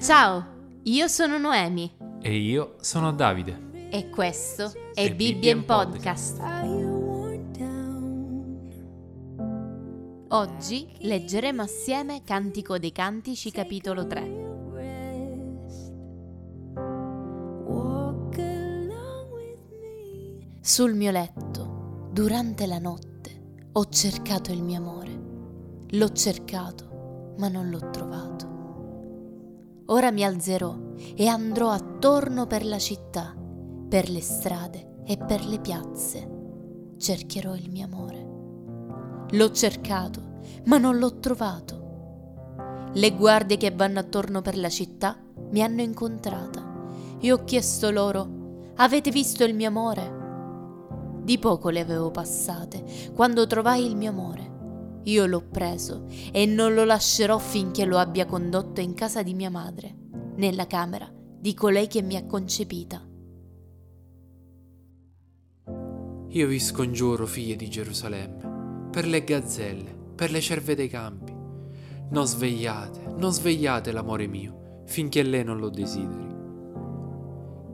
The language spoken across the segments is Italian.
Ciao, io sono Noemi E io sono Davide. e questo è Bibbia in Bibbia in Podcast. Oggi leggeremo assieme Cantico dei Cantici capitolo 3. Sul mio letto, durante la notte, ho cercato il mio amore. L'ho cercato, ma non l'ho trovato. Ora mi alzerò e andrò attorno per la città, per le strade e per le piazze. Cercherò il mio amore. L'ho cercato, ma non l'ho trovato. Le guardie che vanno attorno per la città mi hanno incontrata e ho chiesto loro: Avete visto il mio amore? Di poco le avevo passate quando trovai il mio amore. Io l'ho preso e non lo lascerò finché lo abbia condotto in casa di mia madre, nella camera di colei che mi ha concepita. Io vi scongiuro, figlie di Gerusalemme, per le gazzelle, per le cerve dei campi. Non svegliate, non svegliate l'amore mio, finché lei non lo desideri.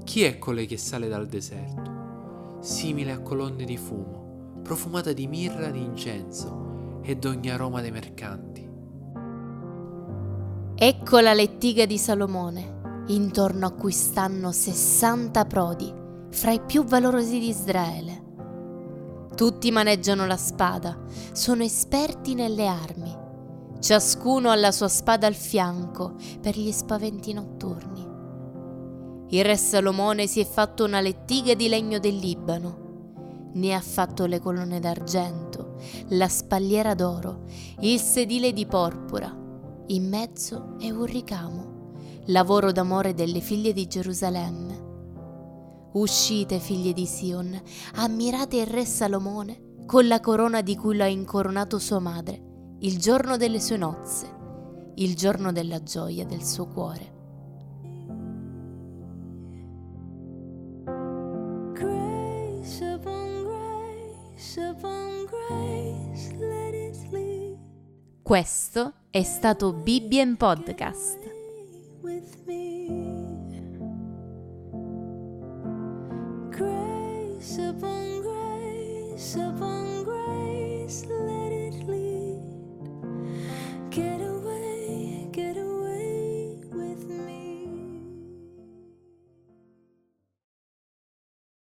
Chi è colei che sale dal deserto, simile a colonne di fumo, profumata di mirra di incenso e d'ogni aroma dei mercanti? Ecco la lettiga di Salomone, intorno a cui stanno 60 prodi, fra i più valorosi di Israele. Tutti maneggiano la spada, sono esperti nelle armi. Ciascuno ha la sua spada al fianco per gli spaventi notturni. Il re Salomone si è fatto una lettiga di legno del Libano. Ne ha fatto le colonne d'argento, la spalliera d'oro, il sedile di porpora. In mezzo è un ricamo, lavoro d'amore delle figlie di Gerusalemme. Uscite, figlie di Sion, ammirate il re Salomone con la corona di cui lo ha incoronato sua madre, il giorno delle sue nozze, il giorno della gioia del suo cuore. Grace upon grace upon grace, Questo è stato Bibbia in Podcast. Grace upon grace upon grace.